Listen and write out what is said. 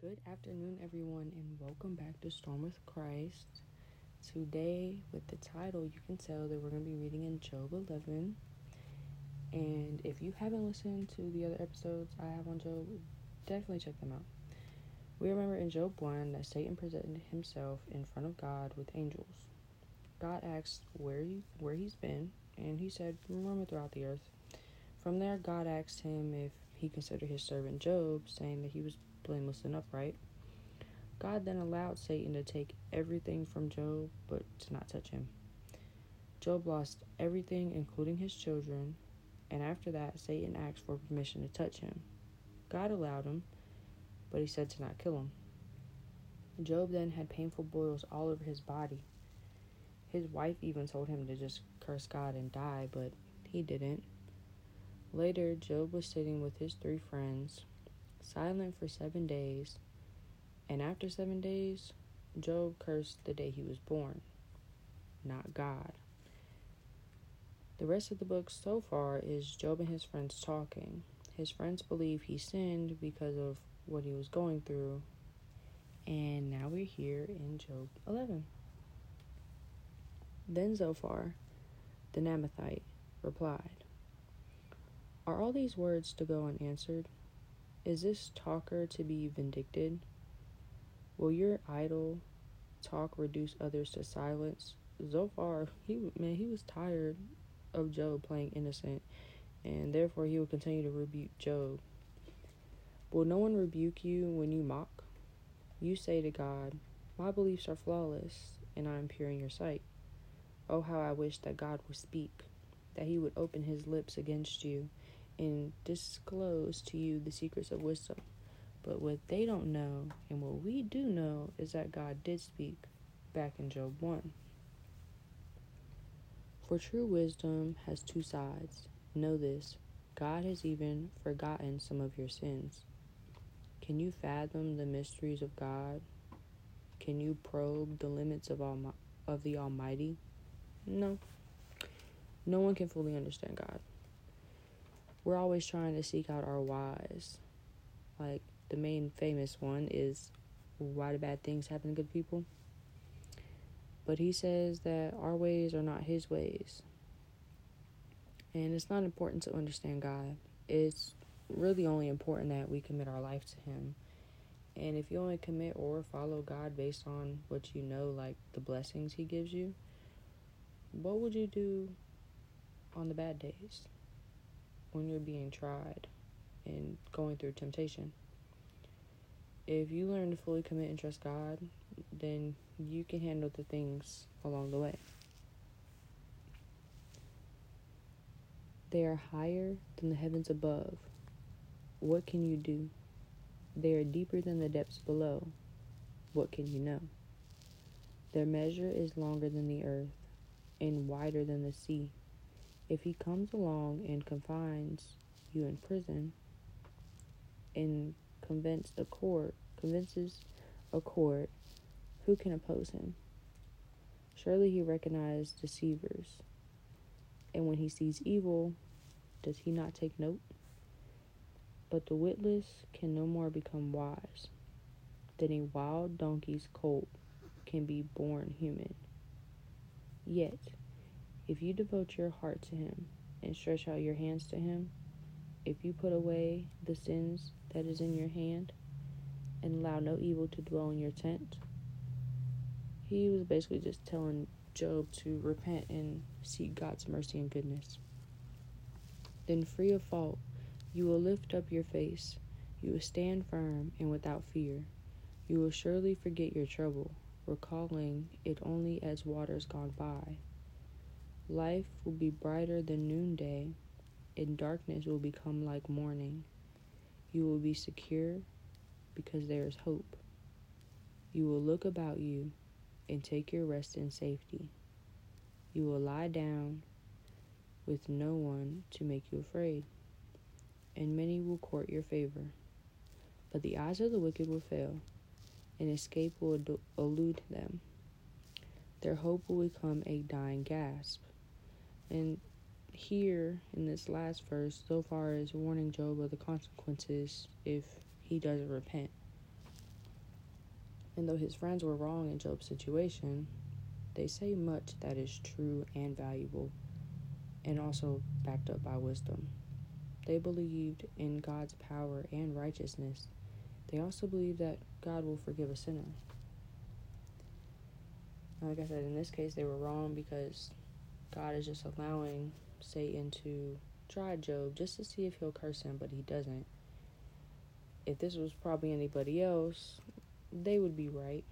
Good afternoon, everyone, and welcome back to Storm with Christ. Today, with the title, you can tell that we're going to be reading in Job 11. And if you haven't listened to the other episodes I have on Job, definitely check them out. We remember in Job 1 that Satan presented himself in front of God with angels. God asked where he, where he's been, and he said, roaming throughout the earth. From there, God asked him if he considered his servant Job, saying that he was blameless and upright. God then allowed Satan to take everything from Job, but to not touch him. Job lost everything, including his children, and after that, Satan asked for permission to touch him. God allowed him, but he said to not kill him. Job then had painful boils all over his body. His wife even told him to just curse God and die, but he didn't. Later, Job was sitting with his three friends, silent for seven days, and after seven days, Job cursed the day he was born, not God. The rest of the book so far is Job and his friends talking. His friends believe he sinned because of what he was going through, and now we're here in Job 11. Then Zophar, the Naamathite, replied, Are all these words to go unanswered? Is this talker to be vindicted? Will your idle talk reduce others to silence? Zophar, he man, he was tired of Job playing innocent, and therefore he will continue to rebuke Job. Will no one rebuke you when you mock? You say to God, My beliefs are flawless, and I am pure in your sight. Oh, how I wish that God would speak, that he would open his lips against you, and disclose to you the secrets of wisdom. But what they don't know, and what we do know, is that God did speak back in Job 1. For true wisdom has two sides. Know this God has even forgotten some of your sins. Can you fathom the mysteries of God? Can you probe the limits of, all, of the Almighty? No. No one can fully understand God we're always trying to seek out our whys. Like the main famous one is why do bad things happen to good people? But he says that our ways are not his ways. And it's not important to understand God. It's really only important that we commit our life to him. And if you only commit or follow God based on what you know, like the blessings he gives you, what would you do on the bad days? When you're being tried and going through temptation. If you learn to fully commit and trust God, then you can handle the things along the way. They are higher than the heavens above. What can you do? They are deeper than the depths below. What can you know? Their measure is longer than the earth and wider than the sea. If he comes along and confines you in prison and convince a court convinces a court, who can oppose him? Surely he recognizes deceivers. And when he sees evil, does he not take note? But the witless can no more become wise than a wild donkey's colt can be born human. Yet if you devote your heart to Him and stretch out your hands to Him, if you put away the sins that is in your hand and allow no evil to dwell in your tent, he was basically just telling Job to repent and seek God's mercy and goodness. Then, free of fault, you will lift up your face, you will stand firm and without fear. You will surely forget your trouble, recalling it only as waters gone by. Life will be brighter than noonday, and darkness will become like morning. You will be secure because there is hope. You will look about you and take your rest in safety. You will lie down with no one to make you afraid, and many will court your favor. But the eyes of the wicked will fail, and escape will elude them. Their hope will become a dying gasp. And here in this last verse, Zophar is warning Job of the consequences if he doesn't repent. And though his friends were wrong in Job's situation, they say much that is true and valuable, and also backed up by wisdom. They believed in God's power and righteousness. They also believed that God will forgive a sinner. Like I said, in this case, they were wrong because God is just allowing Satan to try Job just to see if he'll curse him, but he doesn't. If this was probably anybody else, they would be right.